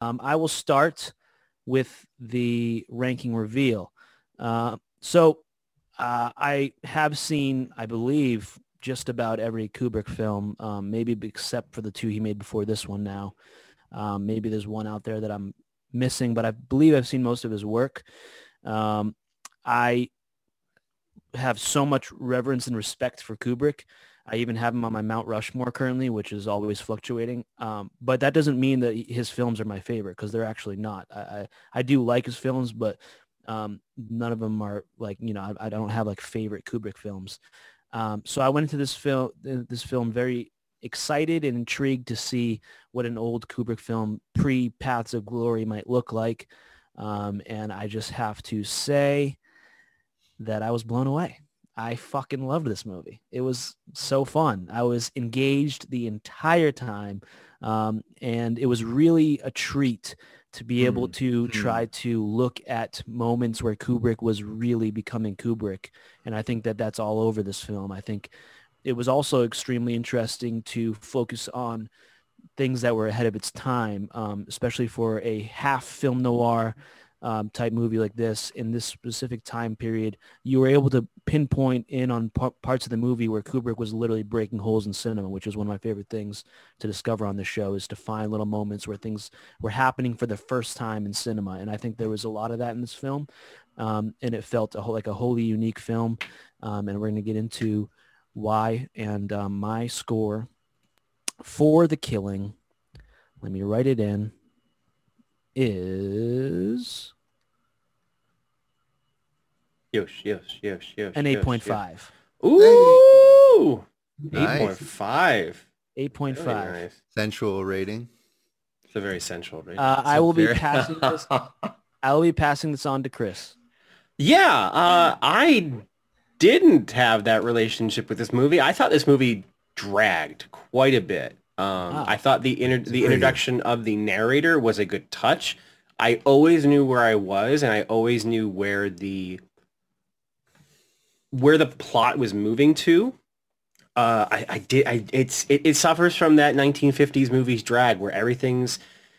Um, I will start with the ranking reveal. Uh, so uh, I have seen, I believe, just about every Kubrick film, um, maybe except for the two he made before this one now. Um, maybe there's one out there that I'm missing, but I believe I've seen most of his work. Um, I have so much reverence and respect for Kubrick. I even have him on my Mount Rushmore currently, which is always fluctuating. Um, but that doesn't mean that his films are my favorite because they're actually not. I, I, I, do like his films, but um, none of them are like, you know, I, I don't have like favorite Kubrick films. Um, so I went into this film, this film very excited and intrigued to see what an old Kubrick film pre Paths of Glory might look like. Um, and I just have to say that I was blown away. I fucking loved this movie. It was so fun. I was engaged the entire time. Um, and it was really a treat to be able mm, to mm. try to look at moments where Kubrick was really becoming Kubrick. And I think that that's all over this film. I think it was also extremely interesting to focus on things that were ahead of its time, um, especially for a half film noir um, type movie like this in this specific time period, you were able to pinpoint in on parts of the movie where Kubrick was literally breaking holes in cinema, which is one of my favorite things to discover on the show is to find little moments where things were happening for the first time in cinema. And I think there was a lot of that in this film. Um, and it felt a, like a wholly unique film. Um, and we're going to get into why and um, my score for the killing. Let me write it in is yes, yes, yes, yes. an eight point five. Ooh, eight point five. Eight point five. Nice. Sensual rating. It's a very sensual rating. Uh, I will very... be passing this. I will be passing this on to Chris. Yeah, uh, I didn't have that relationship with this movie. I thought this movie dragged quite a bit. Um, wow. I thought the inter- the introduction of the narrator was a good touch. I always knew where I was, and I always knew where the where the plot was moving to. Uh, I, I did. I it's it, it suffers from that 1950s movies drag where everything's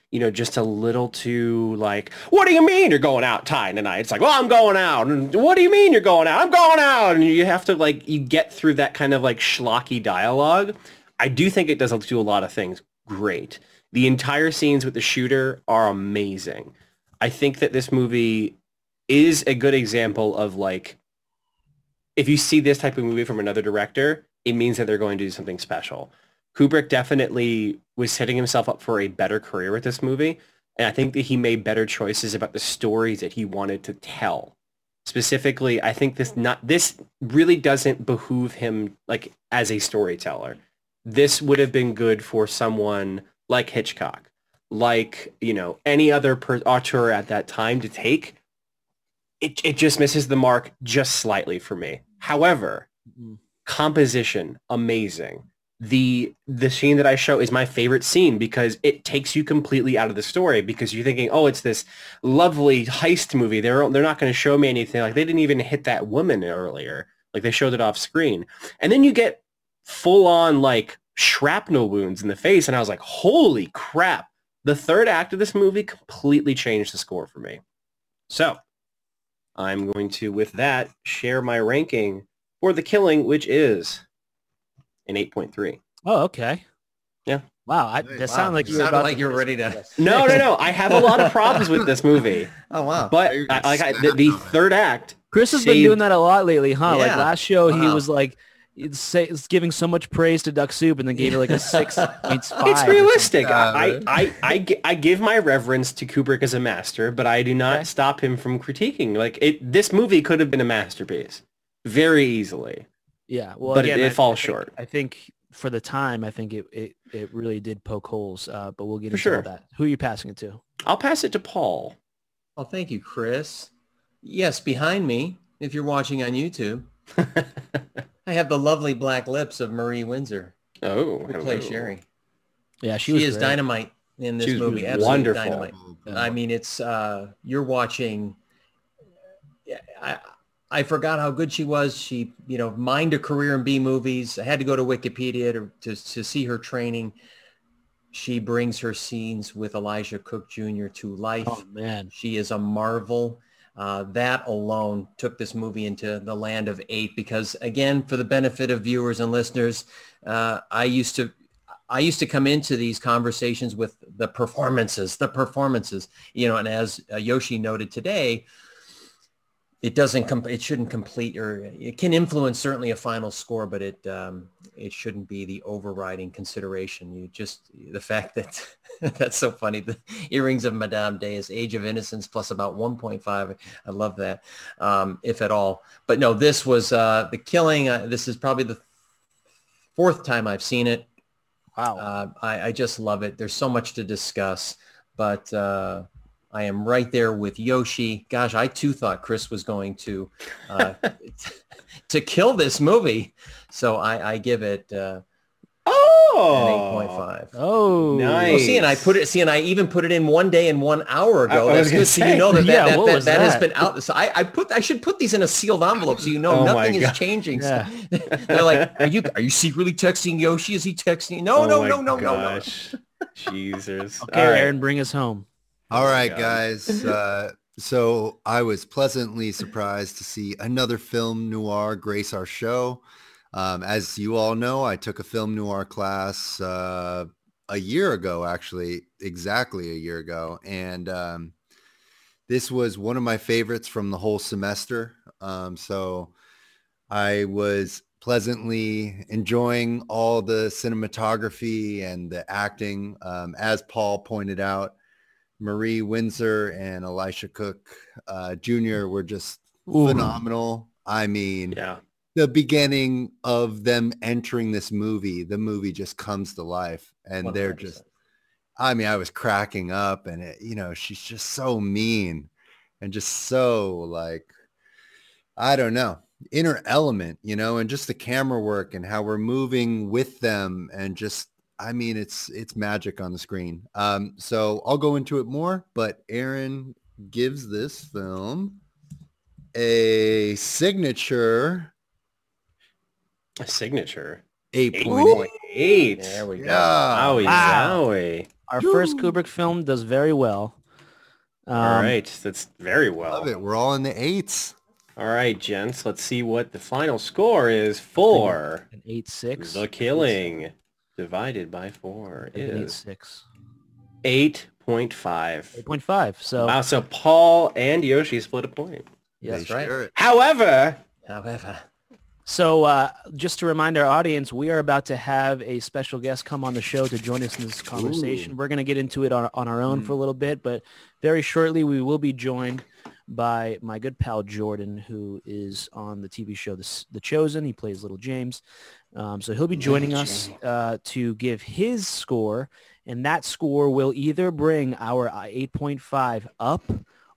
you know, just a little too like, what do you mean you're going out tying tonight? It's like, well, I'm going out. And what do you mean you're going out? I'm going out. And you have to like, you get through that kind of like schlocky dialogue I do think it does do a lot of things great. The entire scenes with the shooter are amazing. I think that this movie is a good example of like, if you see this type of movie from another director, it means that they're going to do something special. Kubrick definitely was setting himself up for a better career with this movie. And I think that he made better choices about the stories that he wanted to tell. Specifically, I think this not this really doesn't behoove him like as a storyteller this would have been good for someone like Hitchcock, like, you know, any other per- auteur at that time to take. It, it just misses the mark just slightly for me. However, mm-hmm. composition, amazing. The the scene that I show is my favorite scene because it takes you completely out of the story because you're thinking, oh, it's this lovely heist movie. They're they're not going to show me anything. Like they didn't even hit that woman earlier. Like they showed it off screen. And then you get full on like shrapnel wounds in the face. And I was like, holy crap. The third act of this movie completely changed the score for me. So I'm going to, with that, share my ranking for The Killing, which is an 8.3. Oh, okay. Yeah. Wow, I, that wow. sounded like you were sounded like you were ready to. No, no, no. I have a lot of problems with this movie. Oh wow! But I, like I, the, the, third act. Chris has saved... been doing that a lot lately, huh? Yeah. Like last show, wow. he was like, it's, it's giving so much praise to Duck Soup and then gave it like a six It's realistic. I, I, I, I, give my reverence to Kubrick as a master, but I do not okay. stop him from critiquing. Like it, this movie could have been a masterpiece very easily. Yeah, well, but again, it, it I, falls I think, short. I think for the time, I think it, it, it really did poke holes. Uh, but we'll get for into sure. that. Who are you passing it to? I'll pass it to Paul. Oh, thank you, Chris. Yes, behind me, if you're watching on YouTube. I have the lovely black lips of Marie Windsor. Oh, who plays Sherry. Yeah, she, she is great. dynamite in this movie. Absolutely wonderful. Dynamite. I mean, it's uh, you're watching. I I forgot how good she was. She you know mined a career in B movies. I had to go to Wikipedia to to, to see her training. She brings her scenes with Elijah Cook Jr. to life. Oh man, she is a marvel. Uh, that alone took this movie into the land of eight because again, for the benefit of viewers and listeners, uh, I used to I used to come into these conversations with the performances, the performances, you know, and as uh, Yoshi noted today, it doesn't com- it shouldn't complete or it can influence certainly a final score, but it um, it shouldn't be the overriding consideration. You just the fact that that's so funny. The earrings of Madame de is Age of Innocence plus about 1.5. I love that, um, if at all. But no, this was uh, the killing. Uh, this is probably the fourth time I've seen it. Wow. Uh, I, I, just love it. There's so much to discuss, but uh, I am right there with Yoshi. Gosh, I too thought Chris was going to uh, to kill this movie, so I, I give it uh, oh an eight point five. Oh, nice. Well, see, and I put it. See, and I even put it in one day and one hour ago. I, That's good. Say, so you know that that, yeah, that, that, that, has been out. So I, I put. I should put these in a sealed envelope so you know oh nothing is changing. Yeah. So they're like, are you are you secretly texting Yoshi? Is he texting? No, oh no, no, no, no, no, no. Jesus. Okay, right. Aaron, bring us home. All right, guys. Uh, so I was pleasantly surprised to see another film noir grace our show. Um, as you all know, I took a film noir class uh, a year ago, actually, exactly a year ago. And um, this was one of my favorites from the whole semester. Um, so I was pleasantly enjoying all the cinematography and the acting. Um, as Paul pointed out, Marie Windsor and Elisha Cook uh, Jr. were just Ooh. phenomenal. I mean, yeah. the beginning of them entering this movie, the movie just comes to life, and they are just. I mean, I was cracking up, and it, you know, she's just so mean, and just so like, I don't know, inner element, you know, and just the camera work and how we're moving with them, and just I mean, it's it's magic on the screen. Um, so I'll go into it more, but Aaron gives this film a signature. A signature. 8.8. There we go. Yeah. Owie, wow. Zowie. Our first Kubrick film does very well. Um, all right. That's very well. Love it. We're all in the eights. All right, gents. Let's see what the final score is for an eight six. The Killing divided by four is six. Eight point five. Eight point five. So wow. So Paul and Yoshi split a point. Yes, right. Sure. However, however. So uh, just to remind our audience, we are about to have a special guest come on the show to join us in this conversation. Ooh. We're going to get into it on, on our own mm. for a little bit, but very shortly we will be joined by my good pal Jordan, who is on the TV show The, the Chosen. He plays Little James. Um, so he'll be joining us uh, to give his score, and that score will either bring our uh, 8.5 up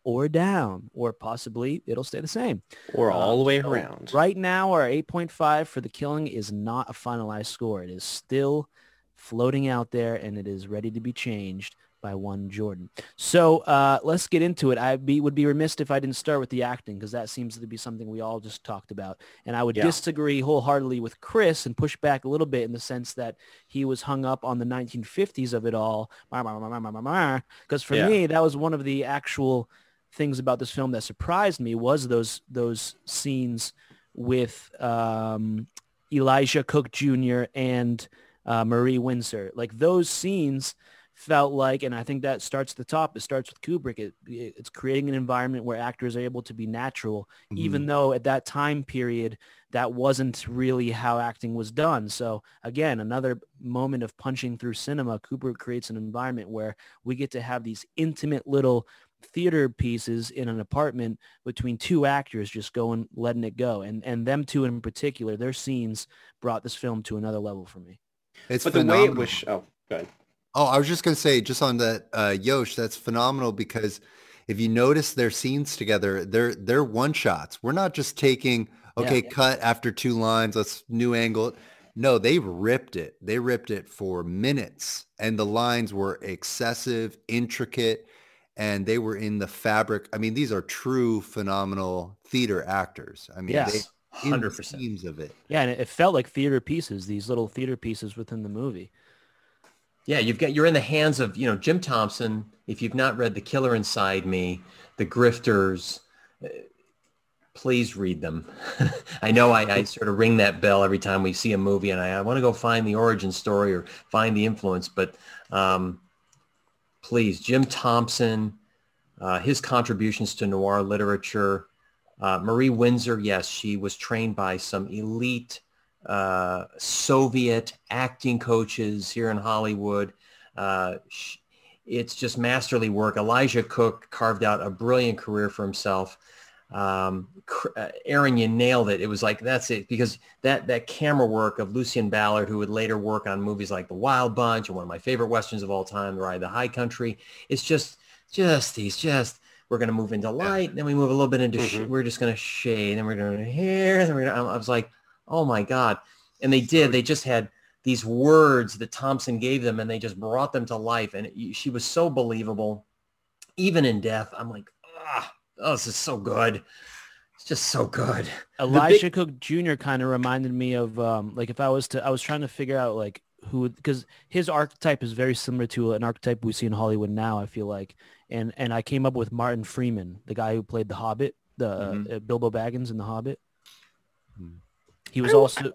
or down, or possibly it'll stay the same. Or uh, all the way around. Right now, our 8.5 for the killing is not a finalized score. It is still floating out there, and it is ready to be changed by one Jordan. So uh, let's get into it. I be, would be remiss if I didn't start with the acting because that seems to be something we all just talked about. And I would yeah. disagree wholeheartedly with Chris and push back a little bit in the sense that he was hung up on the 1950s of it all. Because for yeah. me, that was one of the actual things about this film that surprised me was those those scenes with um, Elisha Cook Jr. and uh, Marie Windsor. Like those scenes felt like, and I think that starts at the top. It starts with Kubrick. It, it's creating an environment where actors are able to be natural, mm-hmm. even though at that time period, that wasn't really how acting was done. So again, another moment of punching through cinema. Kubrick creates an environment where we get to have these intimate little theater pieces in an apartment between two actors just going letting it go and and them two in particular their scenes brought this film to another level for me it's but phenomenal. the way it was oh good Oh, I was just going to say, just on that, uh, Yosh, that's phenomenal because if you notice their scenes together, they're they're one shots. We're not just taking okay, yeah. cut after two lines, let's new angle. No, they ripped it. They ripped it for minutes, and the lines were excessive, intricate, and they were in the fabric. I mean, these are true phenomenal theater actors. I mean, yes. hundred percent of it. Yeah, and it felt like theater pieces. These little theater pieces within the movie. Yeah, you've got you're in the hands of you know Jim Thompson. If you've not read The Killer Inside Me, The Grifters, uh, please read them. I know I, I, sort of ring that bell every time we see a movie, and I, I want to go find the origin story or find the influence. But um, please, Jim Thompson, uh, his contributions to noir literature. Uh, Marie Windsor, yes, she was trained by some elite uh, Soviet acting coaches here in Hollywood. Uh, it's just masterly work. Elijah Cook carved out a brilliant career for himself. Um, uh, Aaron, you nailed it. It was like that's it because that that camera work of Lucien Ballard, who would later work on movies like The Wild Bunch and one of my favorite westerns of all time, Ride the High Country. It's just just these just we're going to move into light, yeah. then we move a little bit into mm-hmm. sh- we're just going to shade, and we're going to here, and we're gonna, I was like, oh my god, and they did. They just had these words that Thompson gave them, and they just brought them to life, and it, she was so believable, even in death. I'm like, ah, oh, this is so good. It's just so good. Elisha big- Cook Jr. kind of reminded me of um, like if I was to, I was trying to figure out like who because his archetype is very similar to an archetype we see in Hollywood now. I feel like, and and I came up with Martin Freeman, the guy who played the Hobbit, the mm-hmm. uh, Bilbo Baggins in the Hobbit. He was I, also.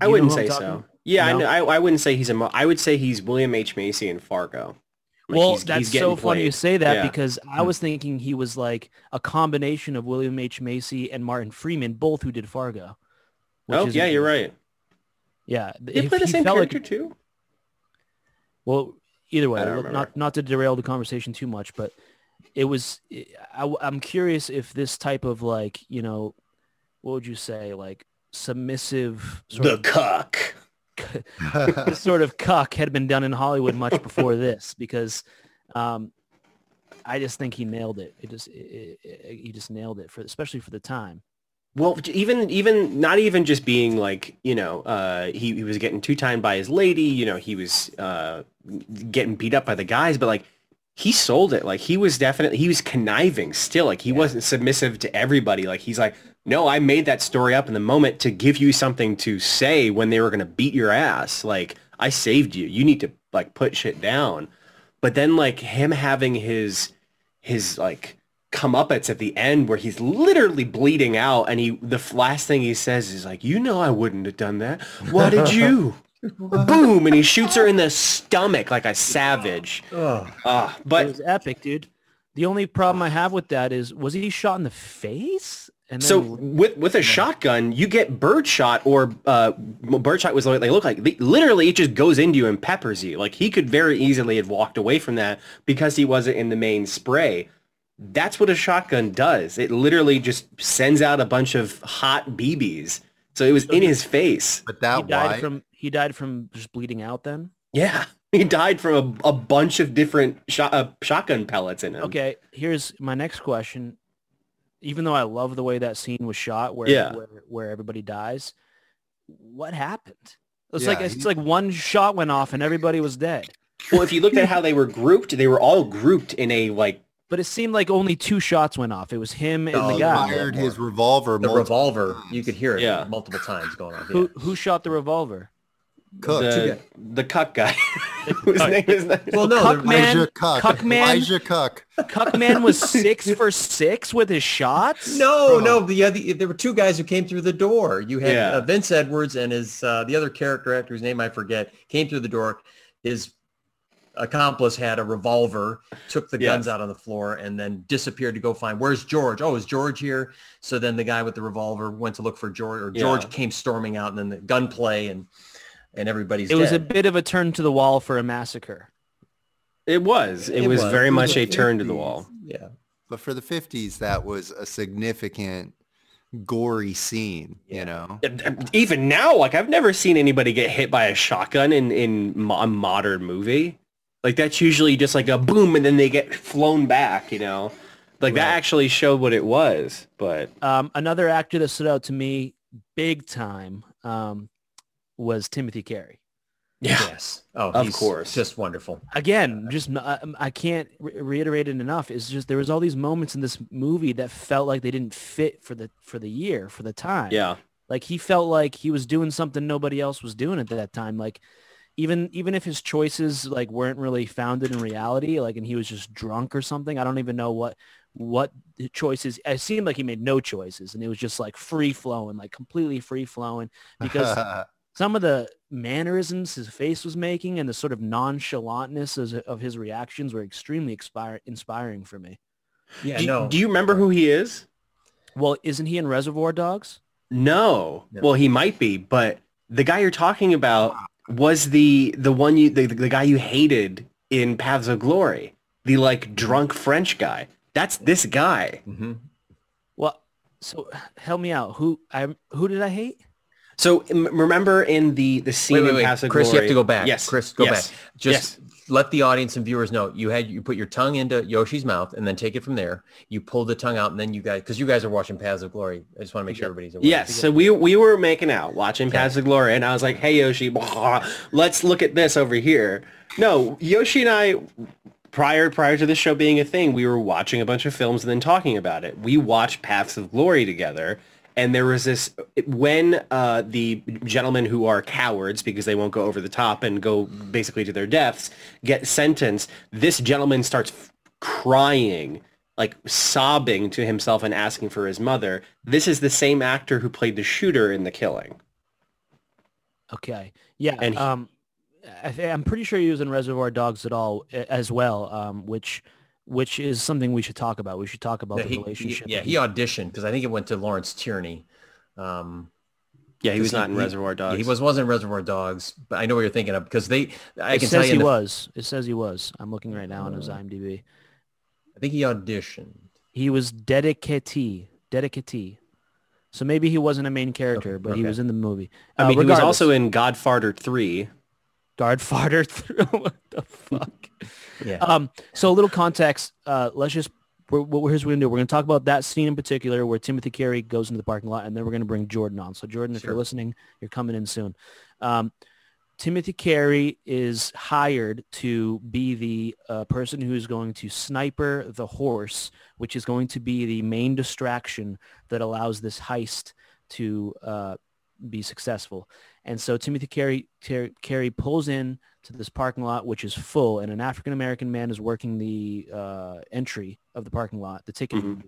I wouldn't say so. Yeah, no? I, I, I wouldn't say he's a. I would say he's William H Macy in Fargo. Like well, he's, that's he's so played. funny you say that yeah. because I hmm. was thinking he was like a combination of William H Macy and Martin Freeman, both who did Fargo. Oh yeah, you're right. Yeah, they play the same character like, too. Well, either way, not not to derail the conversation too much, but it was. I, I'm curious if this type of like you know, what would you say, like submissive sort the of, cuck. this sort of cuck had been done in Hollywood much before this because um, I just think he nailed it. It just it, it, he just nailed it for especially for the time. Well, even even not even just being like you know uh, he he was getting two timed by his lady. You know he was uh, getting beat up by the guys, but like he sold it. Like he was definitely he was conniving still. Like he yeah. wasn't submissive to everybody. Like he's like, no, I made that story up in the moment to give you something to say when they were gonna beat your ass. Like I saved you. You need to like put shit down. But then like him having his his like come up at the end where he's literally bleeding out and he the last thing he says is like you know i wouldn't have done that. Why did you? Boom and he shoots her in the stomach like a savage. Oh, uh, but it was epic dude. The only problem i have with that is was he shot in the face and so with with a shotgun, you get birdshot or uh, birdshot was what they look like. Literally, it just goes into you and peppers you. Like he could very easily have walked away from that because he wasn't in the main spray. That's what a shotgun does. It literally just sends out a bunch of hot BBs. So it was so in he, his face. But that he died why? from he died from just bleeding out then? Yeah. He died from a, a bunch of different shot, uh, shotgun pellets in him. Okay, here's my next question. Even though I love the way that scene was shot where yeah. where, where everybody dies, what happened? It's yeah, like it's he, like one shot went off and everybody was dead. Well, if you looked at how they were grouped, they were all grouped in a like but it seemed like only two shots went off. It was him and the oh, guy. Fired his revolver. The revolver. Times. You could hear it yeah. multiple times going off. Who who shot the revolver? Cook. The, the Cuck guy. Whose name is that? Well, no, Cuck man. Cuck. Cuck man. Elijah Cuck. Cuck man was six for six with his shots. No, oh. no. The, the there were two guys who came through the door. You had yeah. uh, Vince Edwards and his uh, the other character actor whose name I forget came through the door. His accomplice had a revolver, took the guns out on the floor, and then disappeared to go find where's George. Oh, is George here? So then the guy with the revolver went to look for George, or George yeah. came storming out, and then the gunplay and and everybody's. It dead. was a bit of a turn to the wall for a massacre. It was. It, it was, was, very it much a turn to the wall. Yeah. But for the 50s, that was a significant gory scene, yeah. you know. Even now, like I've never seen anybody get hit by a shotgun in in a modern movie. Like that's usually just like a boom and then they get flown back, you know. Like right. that actually showed what it was. But um, another actor that stood out to me big time um, was Timothy Carey. Yeah. Yes. Oh, of course. Just wonderful. Again, just uh, I can't reiterate it enough. It's just there was all these moments in this movie that felt like they didn't fit for the for the year for the time. Yeah. Like he felt like he was doing something nobody else was doing at that time. Like even even if his choices like weren't really founded in reality, like and he was just drunk or something. I don't even know what what choices. It seemed like he made no choices, and it was just like free flowing, like completely free flowing because some of the mannerisms his face was making and the sort of nonchalantness of, of his reactions were extremely expire, inspiring for me. Yeah, do, no. do you remember who he is? Well, isn't he in Reservoir Dogs? No. No. Well, he might be, but the guy you're talking about was the the one you the, the guy you hated in Paths of Glory, the like drunk French guy. That's this guy. Mm-hmm. Well, so help me out. Who I who did I hate? So m- remember in the the scene Wait, wait, in wait. Paths of Glory? Chris, Glory. you have to go back. Yes, Chris, go yes, back. Just yes. let the audience and viewers know you had you put your tongue into Yoshi's mouth and then take it from there. You pulled the tongue out and then you guys because you guys are watching Paths of Glory. I just want to make sure everybody's aware. Yes, so we we were making out, watching Paths of Glory, and I was like, "Hey Yoshi, blah, let's look at this over here." No, Yoshi and I, prior prior to this show being a thing, we were watching a bunch of films and then talking about it. We watched Paths of Glory together, and there was this when uh, the gentlemen who are cowards because they won't go over the top and go basically to their deaths get sentenced. This gentleman starts f- crying like sobbing to himself and asking for his mother. This is the same actor who played the shooter in The Killing. Okay, yeah. And he- um, I I'm pretty sure he was in Reservoir Dogs at all as well. Um, which which is something we should talk about. We should talk about Yeah, the he, he- relationship. yeah, he auditioned because I think it went to Lawrence Tierney. Um, Yeah, he was not in Reservoir Dogs. He was wasn't Reservoir Dogs, but I know what you're thinking of because they. I it can tell says you, he the- was. It says he was. I'm looking right now on his Uh, IMDb. I think he auditioned. He was dedicatee. Dedicatee. So maybe he wasn't a main character, but he was in the movie. I Uh, mean, he was also in Godfather 3. Guard farter through. what the fuck? Yeah. Um, so a little context. Uh, let's just we're, what here's what we're gonna do. We're gonna talk about that scene in particular where Timothy Carey goes into the parking lot, and then we're gonna bring Jordan on. So Jordan, if Sure. you're listening, you're coming in soon. Um, Timothy Carey is hired to be the uh, person who is going to sniper the horse, which is going to be the main distraction that allows this heist to uh, be successful. And so Timothy Carey, Ter- Carey pulls in to this parking lot, which is full, and an African American man is working the uh, entry of the parking lot, the ticket. Mhm.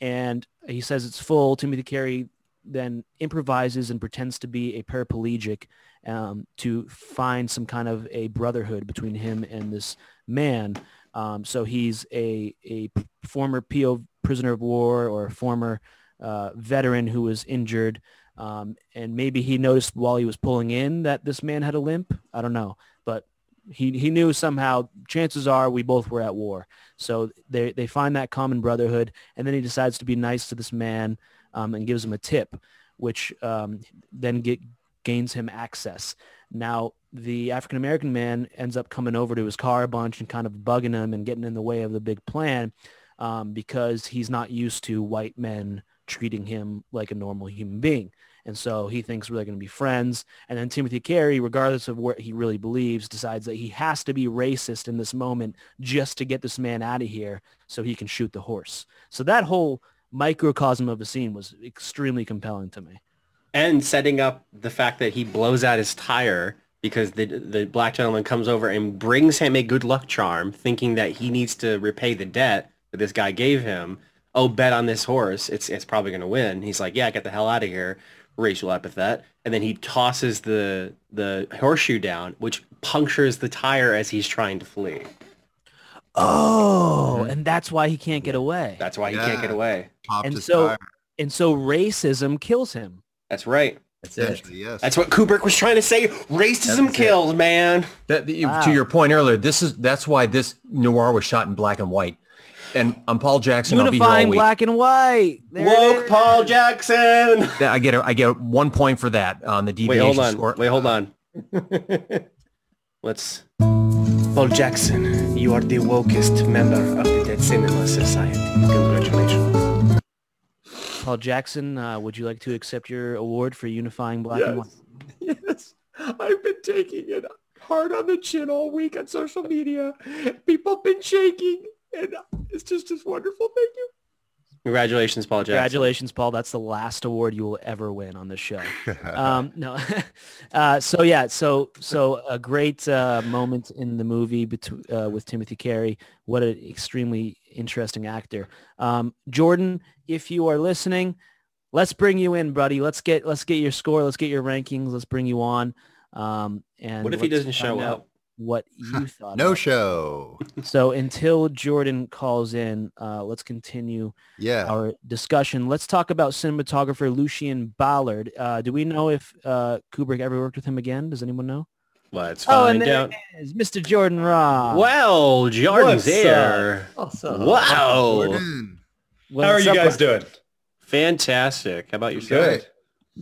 And he says it's full. Timothy Carey then improvises and pretends to be a paraplegic um, to find some kind of a brotherhood between him and this man. Um, so he's a, a former PO prisoner of war or a former uh, veteran who was injured. Um, and maybe he noticed while he was pulling in that this man had a limp. I don't know. But he, he knew somehow, chances are we both were at war. So they, they find that common brotherhood. And then he decides to be nice to this man um, and gives him a tip, which um, then get, gains him access. Now, the African-American man ends up coming over to his car a bunch and kind of bugging him and getting in the way of the big plan um, because he's not used to white men treating him like a normal human being. And so he thinks we're going to be friends. And then Timothy Carey, regardless of what he really believes, decides that he has to be racist in this moment just to get this man out of here so he can shoot the horse. So that whole microcosm of a scene was extremely compelling to me. And setting up the fact that he blows out his tire because the the black gentleman comes over and brings him a good luck charm, thinking that he needs to repay the debt that this guy gave him. Oh, bet on this horse. It's it's probably going to win. He's like, yeah, get the hell out of here. Racial epithet. And then he tosses the the horseshoe down, which punctures the tire as he's trying to flee. Oh, mm-hmm. and that's why he can't get away. That's why he can't get away. Popped And so- tire. And so racism kills him. That's right. That's it. Yes. That's what Kubrick was trying to say. Racism That's it. kills, man. That, the- Wow. To your point earlier, this is that's why this noir was shot in black and white. And I'm Paul Jackson. I'll be here all Unifying week. black and white. There Woke. Paul Jackson. I get a, I get one point for that on the deviation Wait, hold on. score. Wait, hold on. Let's. Paul Jackson, you are the wokest member of the Dead Cinema Society. Congratulations. Paul Jackson, uh, would you like to accept your award for unifying black and white? Yes, I've been taking it hard on the chin all week on social media. People have been shaking, and it's just just wonderful. Thank you. Congratulations, Paul Jackson. Congratulations, Paul. That's the last award you will ever win on this show. um, no. uh, so yeah, so so a great uh, moment in the movie between uh, with Timothy Carey. What an extremely interesting actor. Um, Jordan, if you are listening, let's bring you in, buddy. Let's get let's get your score. Let's get your rankings. Let's bring you on. Um, and what if he doesn't show out up? What you thought? no about it. show. So until Jordan calls in, uh, let's continue Yeah. our discussion. Let's talk about cinematographer Lucien Ballard. Uh, do we know if uh, Kubrick ever worked with him again? Does anyone know? Let's Oh, find and there out. it is, Mr. Jordan Ross. Well, Jordan's What's here. Awesome. Wow. Jordan. How are you guys doing? Fantastic. How about yourself? Good.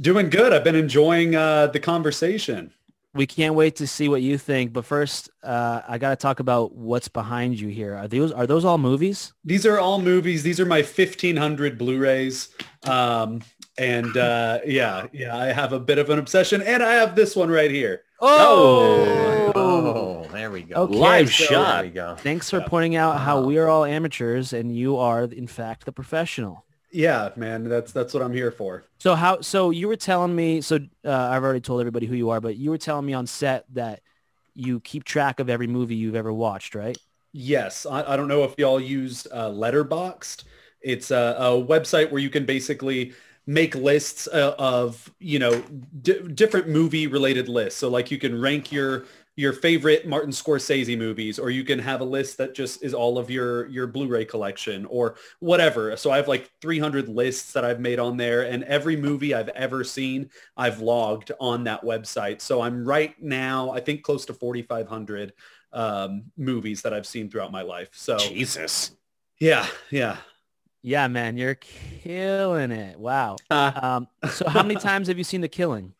Doing good. I've been enjoying uh, the conversation. We can't wait to see what you think. But first, uh, I got to talk about what's behind you here. Are those are those all movies? These are all movies. These are my 1500 Blu-rays. Um, and uh, yeah, yeah, I have a bit of an obsession. And I have this one right here. Oh. Oh, there we go. Okay, Live so- shot. There we go. Thanks for pointing out how we are all amateurs and you are, in fact, the professional. Yeah, man, that's that's what I'm here for. So how? So you were telling me. So uh, I've already told everybody who you are, but you were telling me on set that you keep track of every movie you've ever watched, right? Yes, I, I don't know if y'all used uh, Letterboxd. It's a, a website where you can basically make lists uh, of you know d- different movie related lists. So like you can rank your your favorite Martin Scorsese movies, or you can have a list that just is all of your your Blu-ray collection or whatever. So I have like 300 lists that I've made on there, and every movie I've ever seen, I've logged on that website. So I'm right now, I think close to 4,500 um, movies that I've seen throughout my life. So Jesus. yeah, yeah. Yeah, man, you're killing it. Wow. Uh, Um, so how many times have you seen The Killing?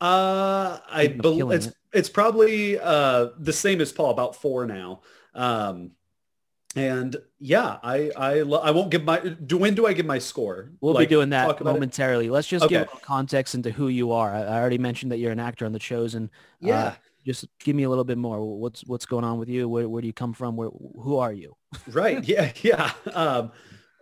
Uh, I Speaking of bel killing it's it. it's probably uh the same as Paul, about four now. Um, and yeah, I I lo- I won't give my. Do when do I give my score? We'll Like, be doing that about it? momentarily. Let's just give Okay. a context into who you are. I, I already mentioned that you're an actor on The Chosen. Uh, Yeah, just give me a little bit more. What's what's going on with you? Where, where do you come from? Where who are you? right. Yeah, yeah. Um,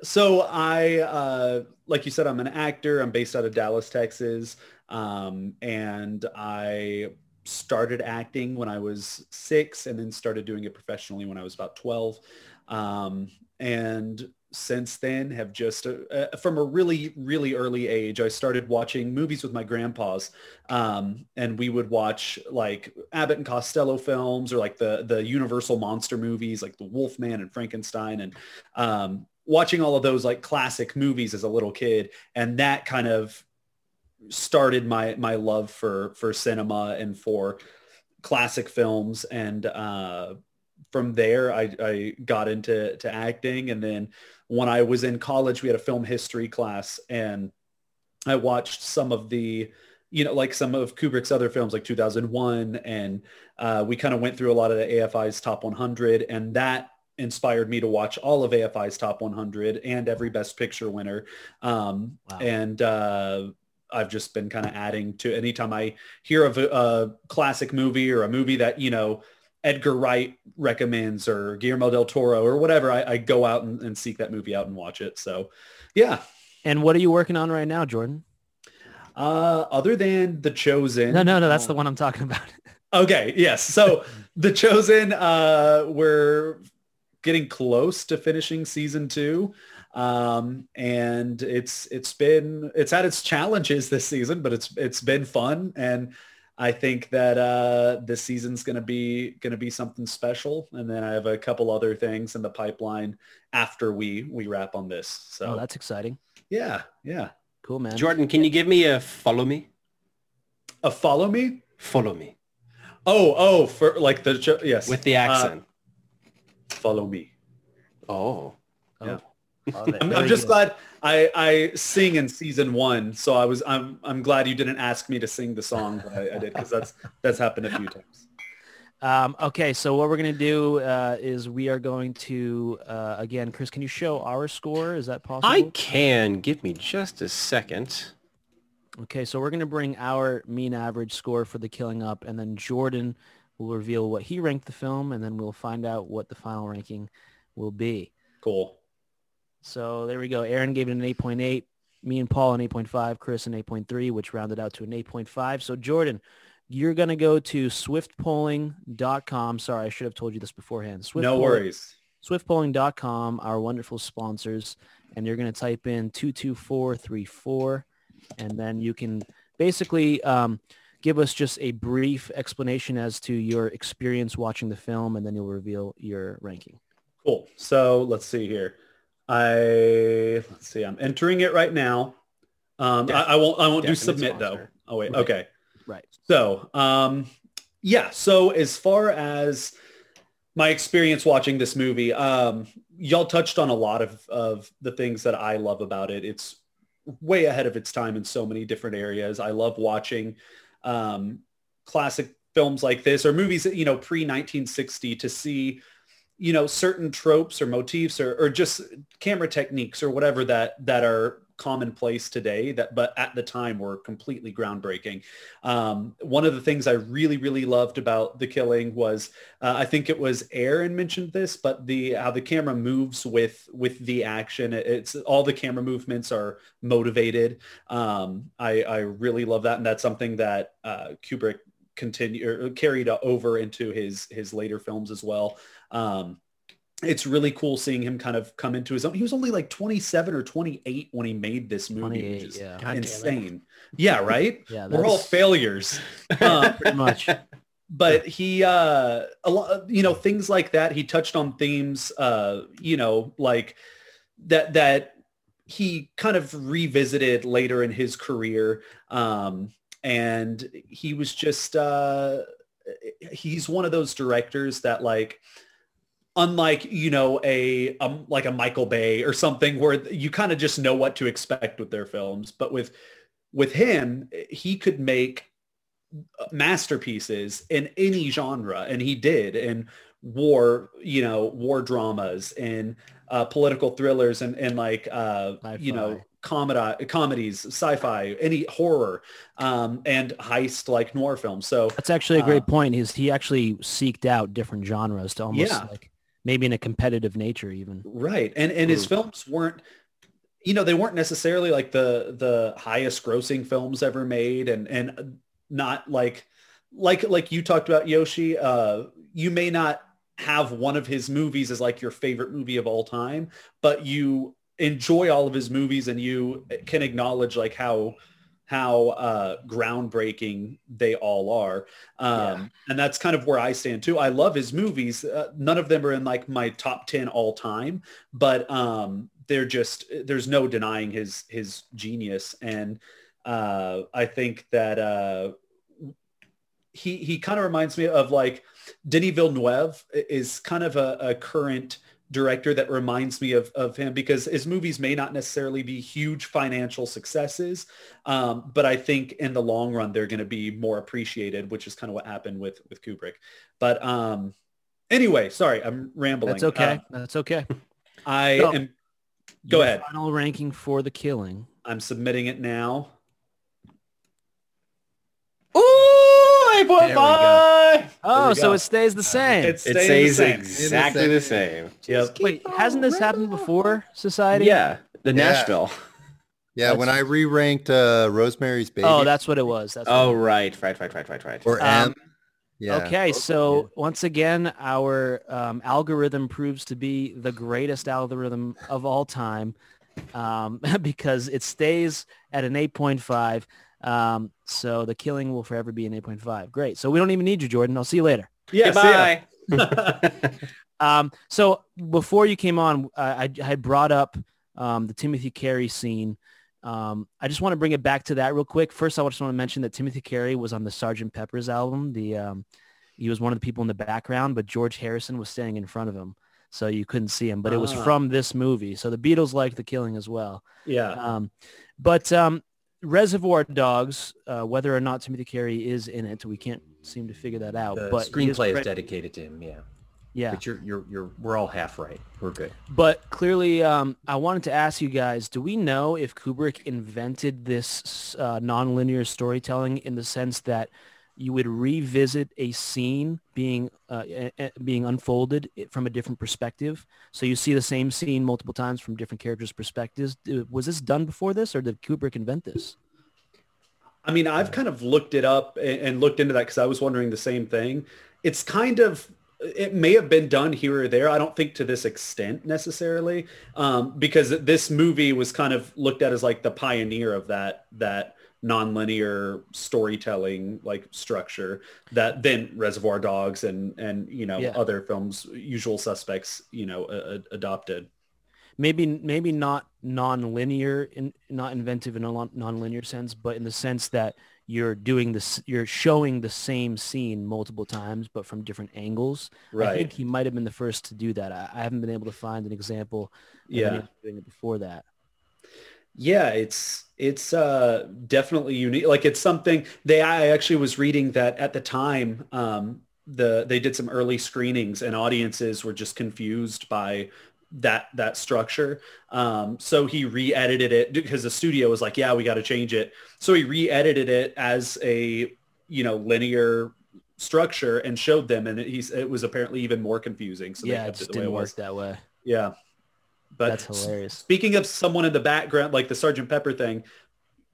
so I, uh, like you said, I'm an actor. I'm based out of Dallas, Texas, um, and I started acting when I was six, and then started doing it professionally when I was about twelve. Um, and since then have just uh, uh, from a really really early age i started watching movies with my grandpas um, and we would watch like abbott and costello films or like the the universal monster movies like the wolfman and frankenstein and um, watching all of those like classic movies as a little kid and that kind of started my my love for for cinema and for classic films. And uh from there I, I got into to acting. And then when I was in college we had a film history class and I watched some of the you know like some of Kubrick's other films like 2001 and uh, we kind of went through a lot of the AFI's top 100 and that inspired me to watch all of AFI's top 100 and every best picture winner um, Wow. and uh, I've just been kind of adding to anytime I hear of a, a classic movie or a movie that you know Edgar Wright recommends or Guillermo del Toro or whatever, I, I go out and, and seek that movie out and watch it. So yeah. And what are you working on right now, Jordan? Uh, other than The Chosen. No, no, no. That's the uh, one I'm talking about. Okay. Yes. So The Chosen, uh, we're getting close to finishing season two. Um, and it's, it's been, it's had its challenges this season, but it's, it's been fun. And I think that, uh, this season's going to be, going to be something special. And then I have a couple other things in the pipeline after we, we wrap on this. So Oh, that's exciting. yeah, yeah. Cool, man. Jordan, can you give me a follow me? A follow me. Follow me Oh, oh, for like the, yes. with the accent. Follow me. oh. Yeah. Love. I'm, I'm just glad I, I sing in season one, so I was I'm I'm glad you didn't ask me to sing the song, but I, I did because that's that's happened a few times. Um, okay, so what we're going to do uh, is we are going to, uh, again, Chris, can you show our score? Is that possible? I can. Give me just a second. Okay, so we're going to bring our mean average score for the killing up, and then Jordan will reveal what he ranked the film, and then we'll find out what the final ranking will be. Cool. So there we go. Aaron gave it an 8.8. Me and Paul an 8.5. Chris an 8.3, which rounded out to an 8.5. So Jordan, you're going to go to swiftpolling.com. Sorry, I should have told you this beforehand. Swift no Polling- worries. swiftpolling.com, our wonderful sponsors, and you're going to type in 22434, and then you can basically um, give us just a brief explanation as to your experience watching the film, and then you'll reveal your ranking. Cool. So let's see here. I let's see. I'm entering it right now. Um, I, I won't. I won't do Definite submit though. Oh wait. Right. Okay. Right. So, um, yeah. So as far as my experience watching this movie, um, y'all touched on a lot of, of the things that I love about it. It's way ahead of its time in so many different areas. I love watching um, classic films like this or movies you know, pre-1960 to see, you know, certain tropes or motifs or, or just camera techniques or whatever that, that are commonplace today that but at the time were completely groundbreaking. Um, one of the things i really really loved about the killing was uh, i think it was aaron mentioned this but the how the camera moves with with the action. It's all the camera movements are motivated. Um, i i really love that and that's something that uh, kubrick continue or carried over into his his later films as well. Um, it's really cool seeing him kind of come into his own. He was only like 27 or 28 when he made this movie, which is yeah. God damn it. insane. Yeah, right? Yeah, We're all failures. Um, pretty much. but he uh a lot you know things like that he touched on themes uh you know like that that he kind of revisited later in his career um and he was just uh he's one of those directors that like unlike you know a um, like a Michael Bay or something where you kind of just know what to expect with their films but with with him he could make masterpieces in any genre and he did in war you know war dramas and uh, political thrillers and and like uh you know comedy comedies sci-fi any horror um and heist like noir films so That's actually a great Uh, point. Is he actually seeked out different genres to almost Yeah. like maybe in a competitive nature even. Right. And and his films weren't you know, they weren't necessarily like the the highest grossing films ever made and and not like like like you talked about Yoshi, uh you may not have one of his movies as like your favorite movie of all time, but you enjoy all of his movies and you can acknowledge like how how uh, groundbreaking they all are. Um, And that's kind of where I stand too. I love his movies. Uh, none of them are in like my top 10 all time, but um, they're just, there's no denying his, his genius. And uh, I think that uh, he, he kind of reminds me of like Denis Villeneuve is kind of a, a current director that reminds me of, of him because his movies may not necessarily be huge financial successes, um, but I think in the long run they're going to be more appreciated, which is kind of what happened with with Kubrick. But um, anyway, sorry, I'm rambling. That's okay. Uh, That's okay. I So- am. Go ahead. Final ranking for the killing. I'm submitting it now. Ooh, eight point There we five. Oh, so it stays the same. It It stays the same. exactly the same. Yep. Wait, hasn't this happened before, Society? Yeah, the Yeah. Nashville. Yeah, when I re-ranked uh, Rosemary's Baby Oh, that's what it was. That's what Oh, it was. right, right, right, right, right, right. or Um, M. Yeah. Okay, so once again, our um, algorithm proves to be the greatest algorithm of all time um, because it stays at an 8.5. Um, so the killing will forever be an 8.5. Great. So we don't even need you, Jordan. I'll see you later. Yeah. see ya. Um, so before you came on, I, I had brought up um, the Timothy Carey scene. Um, I just want to bring it back to that real quick. First, I just want to mention that Timothy Carey was on the Sgt. Pepper's album. The um, he was one of the people in the background, but George Harrison was standing in front of him, so you couldn't see him. But it was Ah. from this movie, so the Beatles liked the killing as well. yeah. Um, but um, Reservoir Dogs, uh, whether or not Timothy Carey is in it, we can't seem to figure that out. The but screenplay is cred- dedicated to him. Yeah. yeah. But you're you're you're we're all half right. We're good. But clearly, um, I wanted to ask you guys, do we know if Kubrick invented this uh, nonlinear storytelling in the sense that you would revisit a scene being uh, being unfolded from a different perspective. So you see the same scene multiple times from different characters' perspectives. Was this done before this, or did Kubrick invent this? I mean, I've kind of looked it up and looked into that because I was wondering the same thing. It's kind of it may have been done here or there. I don't think to this extent necessarily, um, because this movie was kind of looked at as like the pioneer of that that nonlinear storytelling like structure that then Reservoir Dogs and and you know yeah. other films, Usual Suspects, you know, uh, adopted. Maybe maybe not non-linear, in, not inventive in a non-linear sense, but in the sense that you're doing this you're showing the same scene multiple times but from different angles. Right i think he might have been the first to do that. I, I haven't been able to find an example yeah. doing it before that yeah it's it's uh definitely unique like it's something they i actually was reading that at the time um the they did some early screenings and audiences were just confused by that that structure. Um, so he re-edited it because the studio was like, yeah, we got to change it. So he re-edited it as a you know linear structure and showed them, and it, he's it was apparently even more confusing. So yeah, it just didn't work that way. Yeah, but that's hilarious. Speaking of someone in the background, like the Sergeant Pepper thing,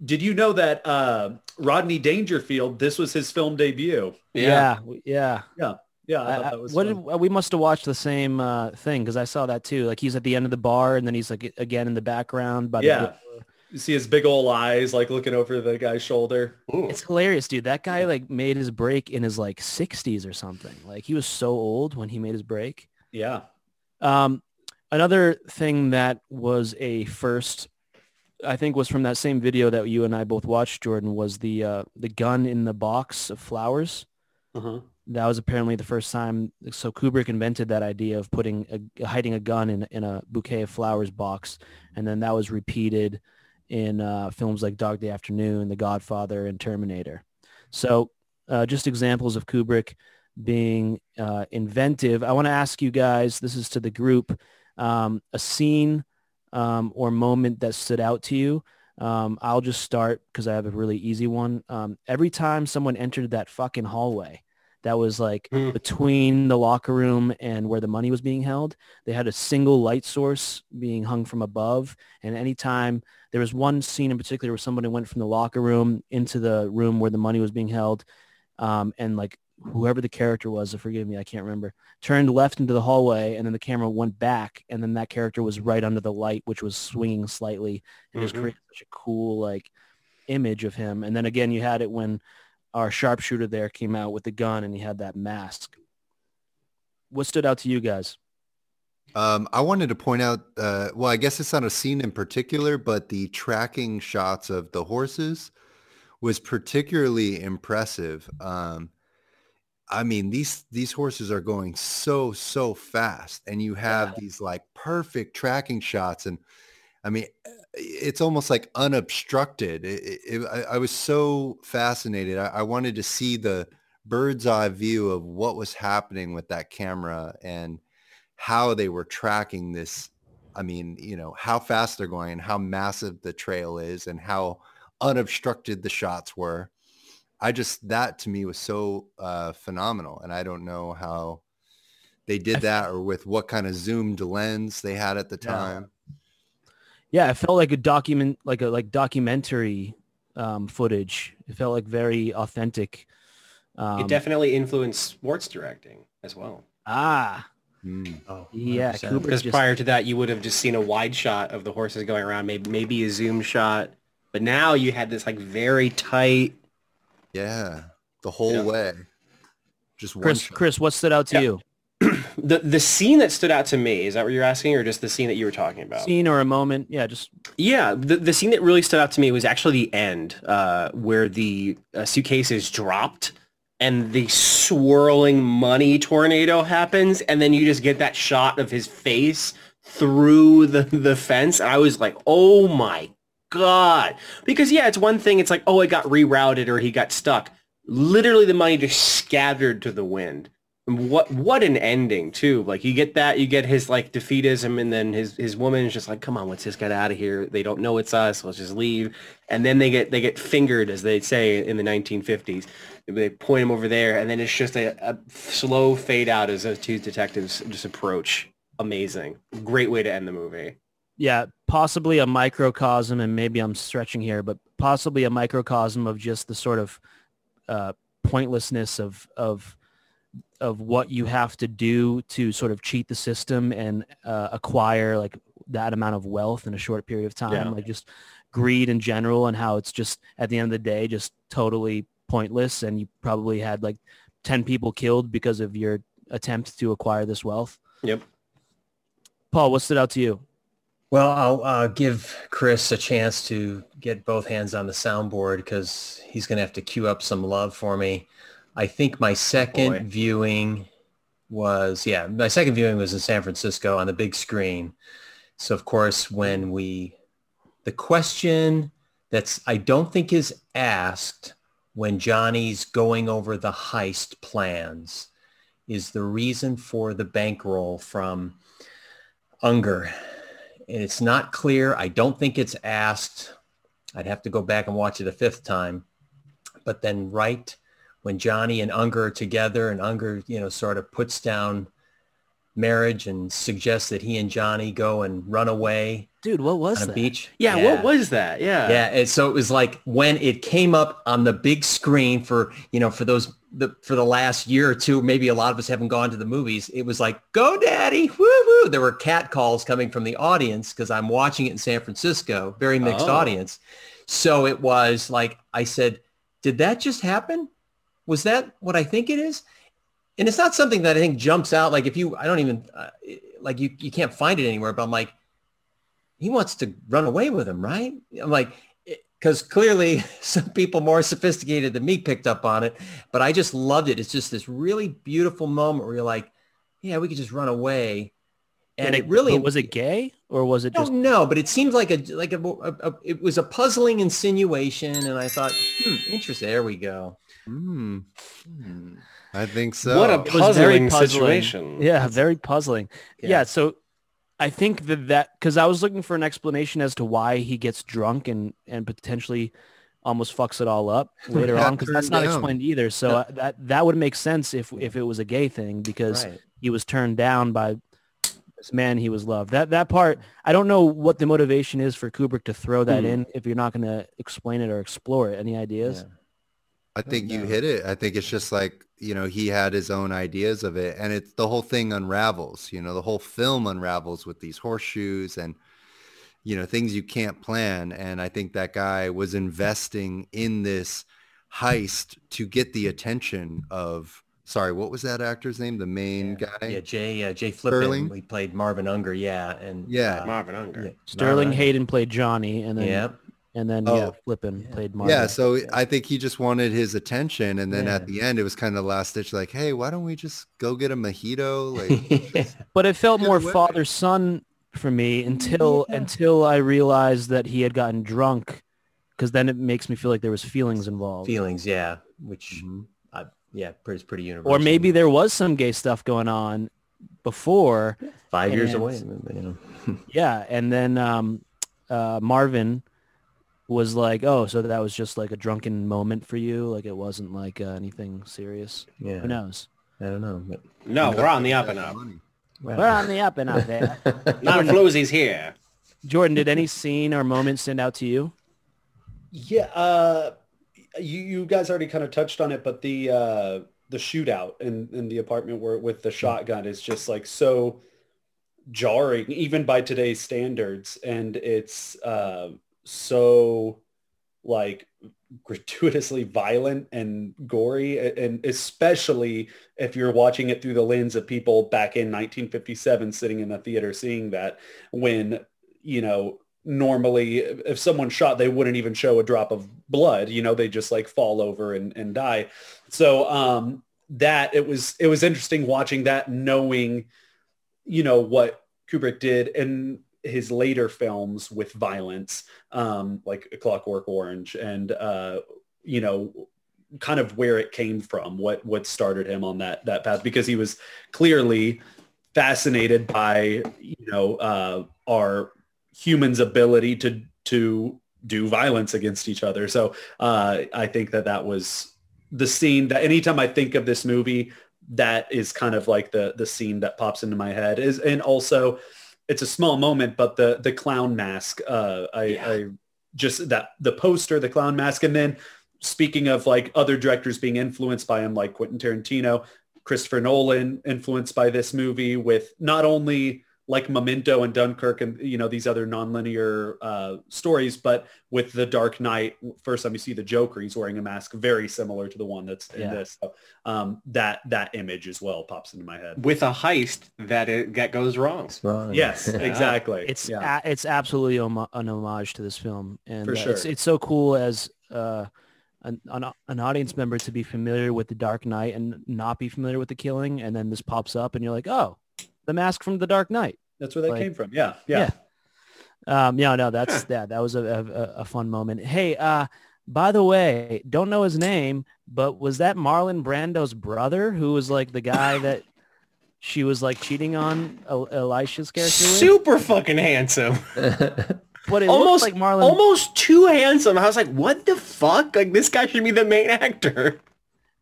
did you know that uh, Rodney Dangerfield? This was his film debut. Yeah, yeah, yeah. Yeah, I I, what did, we must have watched the same uh, thing because I saw that too. Like he's at the end of the bar and then he's like again in the background. By yeah, you see his big old eyes like looking over the guy's shoulder. Ooh. It's hilarious, dude. That guy like made his break in his like 60s or something. Like he was so old when he made his break. Yeah. Um, another thing that was a first, I think, was from that same video that you and I both watched, Jordan, was the uh, the gun in the box of flowers. Uh-huh that was apparently the first time. So Kubrick invented that idea of putting a, hiding a gun in in a bouquet of flowers box, and then that was repeated in uh, films like Dog Day Afternoon, The Godfather, and Terminator. So uh, just examples of Kubrick being uh, inventive. I want to ask you guys. This is to the group. Um, a scene um, or moment that stood out to you. Um, I'll just start because I have a really easy one. Um, every time someone entered that fucking hallway, that was like mm. between the locker room and where the money was being held. They had a single light source being hung from above. And anytime there was one scene in particular where somebody went from the locker room into the room where the money was being held. Um, and like whoever the character was, forgive me, I can't remember, turned left into the hallway and then the camera went back and then that character was right under the light, which was swinging slightly. It mm-hmm. just created such a cool like image of him. And then again, you had it when our sharpshooter there came out with the gun and he had that mask. What stood out to you guys? Um, I wanted to point out, uh, well, I guess it's not a scene in particular, but the tracking shots of the horses was particularly impressive. Um, I mean, these these horses are going so so fast, and you have yeah. these like perfect tracking shots, and I mean, eh, it's almost like unobstructed. It, it, I, I, was so fascinated. I, I, wanted to see the bird's eye view of what was happening with that camera and how they were tracking this. I mean, you know, how fast they're going and how massive the trail is and how unobstructed the shots were. I just, that to me was so uh, phenomenal. And I don't know how they did that or with what kind of zoomed lens they had at the time. Yeah, it felt like a document, like a like documentary um, footage. It felt like very authentic. Um, it definitely influenced sports directing as well. Ah, mm. oh, yeah. Because prior to that, you would have just seen a wide shot of the horses going around, maybe maybe a zoom shot. But now you had this like very tight. Yeah, the whole yeah. way. Just Chris. Chris, what stood out to yeah. you? the the scene that stood out to me is that what you're asking, or just the scene that you were talking about? Scene or a moment? Yeah, just yeah. The the scene that really stood out to me was actually the end, uh, where the uh, suitcase is dropped and the swirling money tornado happens, and then you just get that shot of his face through the the fence. And I was like, oh my god, because yeah, it's one thing. It's like, oh, it got rerouted or he got stuck. Literally, the money just scattered to the wind what what an ending too. Like you get that, you get his like defeatism, and then his his woman is just like, "Come on, let's just get out of here." They don't know it's us. Let's just leave. And then they get they get fingered, as they say in the 1950s. They point him over there, and then it's just a, a slow fade out as those two detectives just approach. Amazing, great way to end the movie. Yeah, possibly a microcosm, and maybe I'm stretching here, but possibly a microcosm of just the sort of uh, pointlessness of of of what you have to do to sort of cheat the system and uh, acquire like that amount of wealth in a short period of time. Yeah. Like just greed in general and how it's just at the end of the day just totally pointless and you probably had like 10 people killed because of your attempt to acquire this wealth. Yep. Paul, what stood out to you? Well, I'll uh, give Chris a chance to get both hands on the soundboard because he's going to have to cue up some love for me. I think my second Boy. viewing was, yeah, my second viewing was in San Francisco on the big screen. So, of course, when we, the question that's, I don't think is asked when Johnny's going over the heist plans is the reason for the bankroll from Unger it's not clear. I don't think it's asked. I'd have to go back and watch it a fifth time. But then right when Johnny and Unger are together and Unger, you know, sort of puts down marriage and suggests that he and Johnny go and run away Dude, what was on a that? beach. Yeah, what was that? Yeah. Yeah, and so it was like when it came up on the big screen for you know for those the for the last year or two, maybe a lot of us haven't gone to the movies. It was like, "Go, Daddy!" Woo woo! There were cat calls coming from the audience because I'm watching it in San Francisco, very mixed Oh. audience. So it was like I said, "Did that just happen? Was that what I think it is?" And it's not something that I think jumps out. Like if you, I don't even uh, like you. You can't find it anywhere. But I'm like, he wants to run away with him, right? I'm like, because clearly some people more sophisticated than me picked up on it, but I just loved it. It's just this really beautiful moment where you're like, yeah, we could just run away. And Did it really was it gay or was it I just don't know, but it seemed like a like a, a, a- it was a puzzling insinuation, and I thought, hmm, interesting. There we go. Hmm. Hmm. I think so. What a It very puzzling puzzling. situation. Yeah, very puzzling. Yeah. Yeah. so I think that that because I was looking for an explanation as to why he gets drunk and and potentially almost fucks it all up later on because that's not down. explained either. So No. uh, that that would make sense if if it was a gay thing because Right. he was turned down by this man he was loved. That that part I don't know what the motivation is for Kubrick to throw that Hmm. in if you're not going to explain it or explore it. Any ideas? Yeah. I think you hit it. I think it's just like, you know, he had his own ideas of it and it's the whole thing unravels, you know, the whole film unravels with these horseshoes and, you know, things you can't plan. And I think that guy was investing in this heist to get the attention of, sorry, what was that actor's name? The main Yeah. guy? Yeah, Jay uh, Jay Flippen. Sterling? We played Marvin Unger. Yeah, and Yeah. uh, Marvin Unger. yeah, Sterling Marvin- Hayden played Johnny and then Yep. And then Oh. yeah, Flippen Yeah. played Marvin. Yeah, so I think he just wanted his attention, and then at the end, it was kind of last ditch, like, "Hey, why don't we just go get a mojito?" Like, just- But it felt more father son for me until Yeah. until I realized that he had gotten drunk, because then it makes me feel like there was feelings involved. feelings. Yeah, which Mhm. uh, yeah, pretty pretty universal. Or maybe there was some gay stuff going on before. five years and- away. You know. Yeah, and then um, uh, Marvin was like, "Oh, so that was just like a drunken moment for you? Like it wasn't like uh, anything serious? Yeah, Who knows? I don't know, but No, we're on the up and up. Money. well. We're on the up and up there." Not Floozy's here. Jordan, did any scene or moment stand out to you? Yeah, uh, you you guys already kind of touched on it, but the uh, the shootout in in the apartment where with the shotgun is just like so jarring, even by today's standards, and it's uh, so like gratuitously violent and gory and especially if you're watching it through the lens of people back in 1957 sitting in a theater seeing that when you know normally if someone shot they wouldn't even show a drop of blood you know they just like fall over and, and die. So um that it was it was interesting watching that knowing you know what kubrick did. In his later films with violence um like clockwork orange and uh you know kind of where it came from, what what started him on that that path, because he was clearly fascinated by you know uh, our humans' ability to to do violence against each other. So uh, I think that that was the scene that anytime I think of this movie, that is kind of like the the scene that pops into my head is and also it's a small moment but the the clown mask uh i yeah. i just that the poster the clown mask and then speaking of like other directors being influenced by him like quentin tarantino christopher nolan influenced by this movie with not only like Memento and Dunkirk and you know these other nonlinear uh, stories, but with the Dark Knight, first time you see the Joker, he's wearing a mask very similar to the one that's in yeah. this. So, um, that that image as well pops into my head with a heist that it, that goes wrong. wrong. Yes, exactly. It's yeah. a, it's absolutely an homage to this film, and uh, sure. it's it's so cool as. Uh, an, an, audience member to be familiar with the Dark Knight and not be familiar with the killing, and then this pops up, and you're like, "Oh, the mask from the Dark Knight." That's where that like, came from. Yeah. Yeah. yeah. Um, yeah, no, that's yeah, that was a, a, a fun moment. Hey, uh, by the way, don't know his name, but was that Marlon Brando's brother who was like the guy that she was like cheating on Elisha's character? With? Super fucking handsome. but it almost like Marlon, almost too handsome. I was like, what the fuck? Like this guy should be the main actor.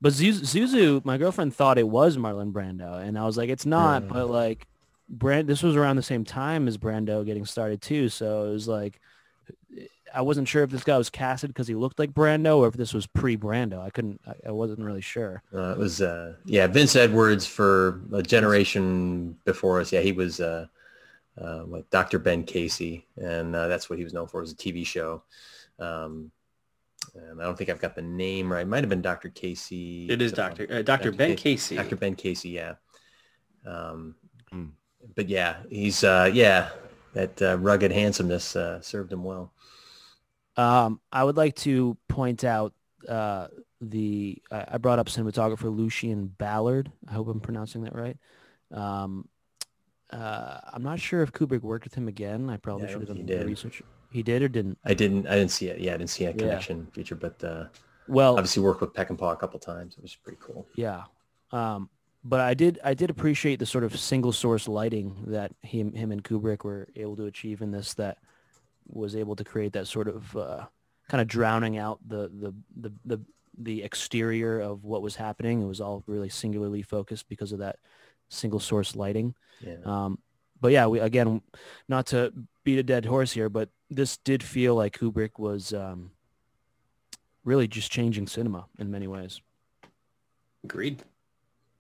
But Zuzu, my girlfriend thought it was Marlon Brando, and I was like, it's not. Yeah. But like, Brand this was around the same time as Brando getting started too, so it was like I wasn't sure if this guy was casted because he looked like Brando or if this was pre-Brando. I couldn't. I, I wasn't really sure. Uh, it was uh, yeah, Vince Edwards for a generation before us. Yeah, he was uh, uh like Dr. Ben Casey, and uh, that's what he was known for as a TV show. Um, and I don't think I've got the name right. It might have been Dr. Casey. It is Dr. Uh, Dr. Dr. Ben Casey. Dr. Ben Casey. Yeah. Um, mm but yeah, he's uh, yeah, that uh, rugged handsomeness uh, served him well. Um, I would like to point out uh, the I brought up cinematographer Lucien Ballard. I hope I'm pronouncing that right. Um, uh, I'm not sure if Kubrick worked with him again. I probably yeah, should have done the research. He did or didn't? I didn't. I didn't see it. Yeah, I didn't see a connection yeah. feature, but uh, well, obviously worked with Peckinpah a couple times. It was pretty cool. Yeah. Um, but I did I did appreciate the sort of single source lighting that him him and Kubrick were able to achieve in this that was able to create that sort of uh, kind of drowning out the, the the the the exterior of what was happening. It was all really singularly focused because of that single source lighting. Yeah. Um, but yeah, we again, not to beat a dead horse here, but this did feel like Kubrick was um, really just changing cinema in many ways. Agreed.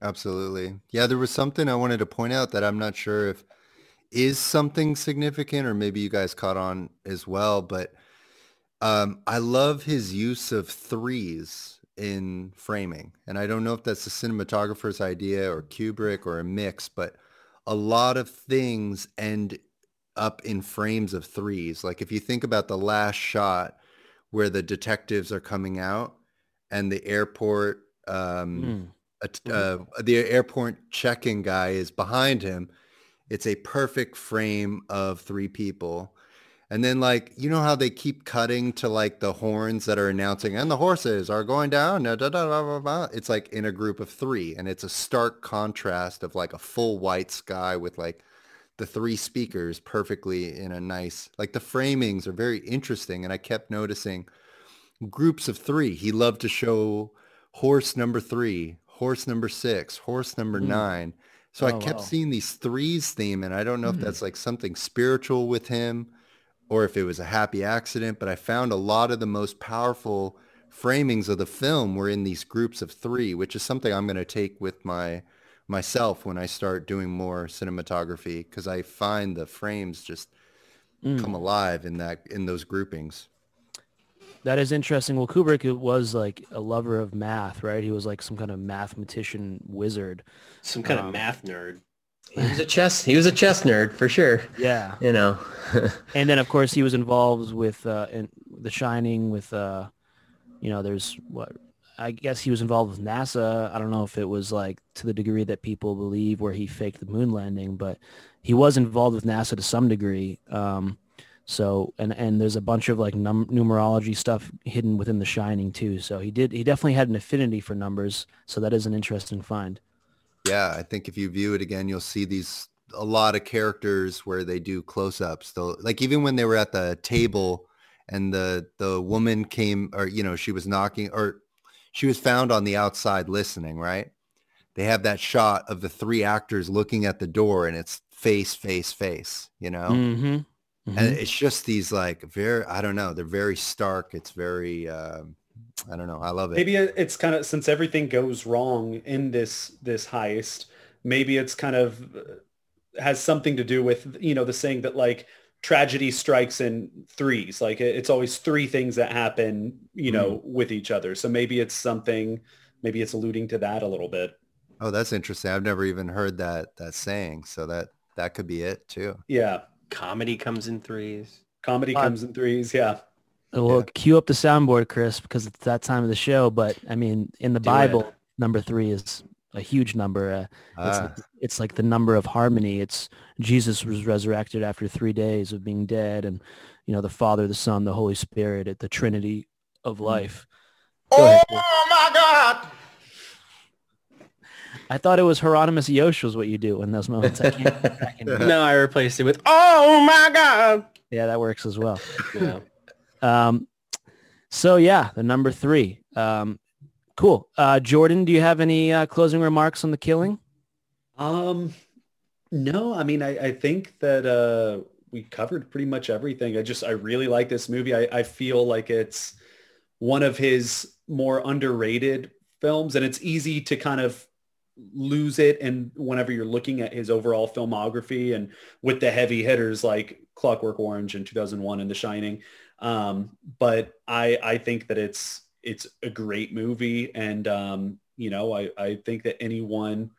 Absolutely. Yeah, there was something I wanted to point out that I'm not sure if is something significant or maybe you guys caught on as well, but um, I love his use of threes in framing. And I don't know if that's the cinematographer's idea or Kubrick or a mix, but a lot of things end up in frames of threes. Like if you think about the last shot where the detectives are coming out and the airport um, mm. Uh, the airport check-in guy is behind him. It's a perfect frame of three people. And then like, you know how they keep cutting to like the horns that are announcing and the horses are going down. Da, da, da, it's like in a group of three. And it's a stark contrast of like a full white sky with like the three speakers perfectly in a nice, like the framings are very interesting. And I kept noticing groups of three. He loved to show horse number three, horse number six, horse number mm. nine. So oh, I kept wow. seeing these threes theme, and I don't know mm. if that's like something spiritual with him or if it was a happy accident, but I found a lot of the most powerful framings of the film were in these groups of three, which is something I'm going to take with my myself when I start doing more cinematography because I find the frames just mm. come alive in that in those groupings. That is interesting. Well, Kubrick was like a lover of math, right? He was like some kind of mathematician wizard. Some kind um, of math nerd. He was a chess. He was a chess nerd for sure. Yeah. You know. and then of course he was involved with uh, in The Shining. With uh, you know, there's what I guess he was involved with NASA. I don't know if it was like to the degree that people believe where he faked the moon landing, but he was involved with NASA to some degree. Um, So and and there's a bunch of like num- numerology stuff hidden within The Shining too. So he did he definitely had an affinity for numbers. So that is an interesting find. Yeah, I think if you view it again, you'll see these a lot of characters where they do close-ups. Though, like even when they were at the table and the the woman came, or you know, she was knocking, or she was found on the outside listening. Right? They have that shot of the three actors looking at the door, and it's face, face, face. You know, Mm-hmm. And it's just these like very, I don't know, they're very stark. It's very, um, I don't know, I love it. Maybe it's kind of since everything goes wrong in this this heist. Maybe it's kind of uh, has something to do with you know the saying that like tragedy strikes in threes. Like it's always three things that happen you know with each other. So maybe it's something. Maybe it's alluding to that a little bit. Oh, that's interesting. I've never even heard that that saying. So that that could be it too. Yeah, Comedy comes in threes. comedy Uh, comes in threes. Yeah, Well, Yeah. cue up the soundboard, Chris, because it's that time of the show. But I mean, in the Do it. Bible, number three is a huge number. Uh, it's, Ah, it's like the number of harmony. It's Jesus was resurrected after three days of being dead, and you know the Father, the Son, the Holy Spirit, at the Trinity of life. Go ahead, my God! I thought it was Hieronymus Yosh was what you do in those moments. I can't. I can, No, I replaced it with "Oh my God." yeah, that works as well. Yeah. Um, so yeah, the number three. Um, cool. Uh, Jordan, do you have any uh, closing remarks on the killing? Um, no, I mean, I, I think that uh, we covered pretty much everything. I just, I really like this movie. I, I feel like it's one of his more underrated films, and it's easy to kind of lose it. And whenever you're looking at his overall filmography, and with the heavy hitters like Clockwork Orange in 2001 and The Shining, um, but I, I think that it's it's a great movie, and um, you know, I, I think that anyone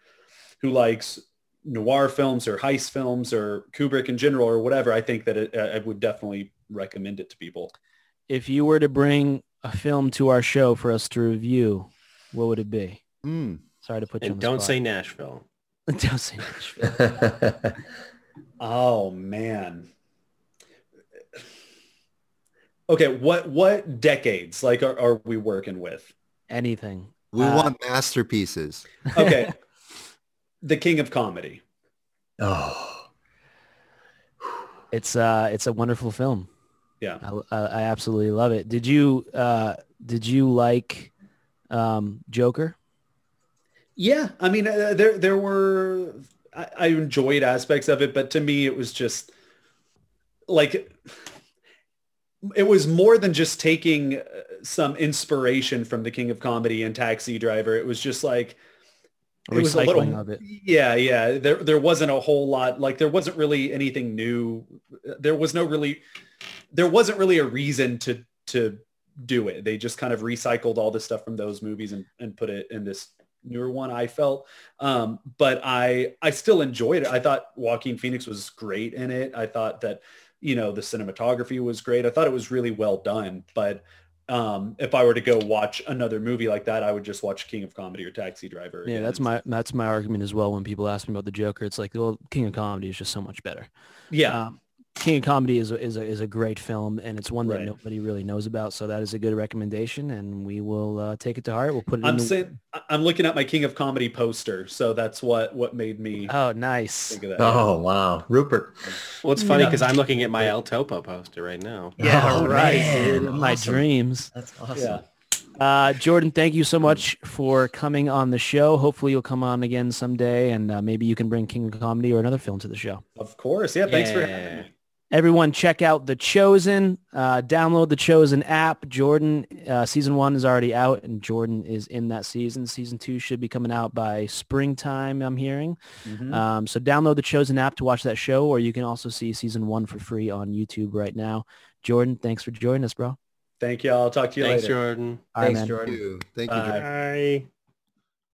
who likes noir films or heist films or Kubrick in general or whatever, I think that it, I would definitely recommend it to people. If you were to bring a film to our show for us to review, what would it be? mm. Sorry to put you on And the don't spot. say Nashville. don't say Nashville. Oh man. Okay, what what decades like are, are we working with? anything. We Uh, want masterpieces. Okay. the King of Comedy. oh, It's uh, it's a wonderful film. Yeah. I, I I absolutely love it. Did you uh, did you like um, Joker? Yeah, I mean, uh, there there were I, I enjoyed aspects of it, but to me, it was just like it was more than just taking uh, some inspiration from the King of Comedy and Taxi Driver. It was just like it was a recycling little, of it. yeah, yeah. There there wasn't a whole lot like there wasn't really anything new. There was no really there wasn't really a reason to to do it. They just kind of recycled all the stuff from those movies and, and put it in this newer one. I felt, um, but I I still enjoyed it. I thought Joaquin Phoenix was great in it. I thought that you know the cinematography was great. I thought it was really well done. But um, if I were to go watch another movie like that, I would just watch King of Comedy or Taxi Driver. Yeah, that's my that's my argument as well. When people ask me about the Joker, it's like, well, King of Comedy is just so much better. yeah. Um, King of Comedy is a, is a, is a great film, and it's one that Right. nobody really knows about. So that is a good recommendation, and we will uh, take it to heart. We'll put it. in I'm the, saying I- I'm looking at my King of Comedy poster, so that's what what made me Oh, nice. think of that. oh, wow. Rupert. Well, it's funny Yeah. because I'm looking at my El Topo poster right now. Yeah, Oh, right. man. dude. My Awesome. dreams. That's awesome. Yeah. Uh, Jordan, thank you so much for coming on the show. Hopefully you'll come on again someday, and uh, maybe you can bring King of Comedy or another film to the show. Of course. Yeah. Thanks for having me. Everyone, check out The Chosen. Uh, download The Chosen app. Jordan, uh, season one is already out, and Jordan is in that season. Season two should be coming out by springtime, I'm hearing. Mhm. Um, so download The Chosen app to watch that show, or you can also see season one for free on YouTube right now. Jordan, thanks for joining us, bro. Thank you. I'll talk to you Thanks, later. Jordan. All right, Thanks, man. Jordan. Thank you. Thank you. Bye. Jordan. Bye.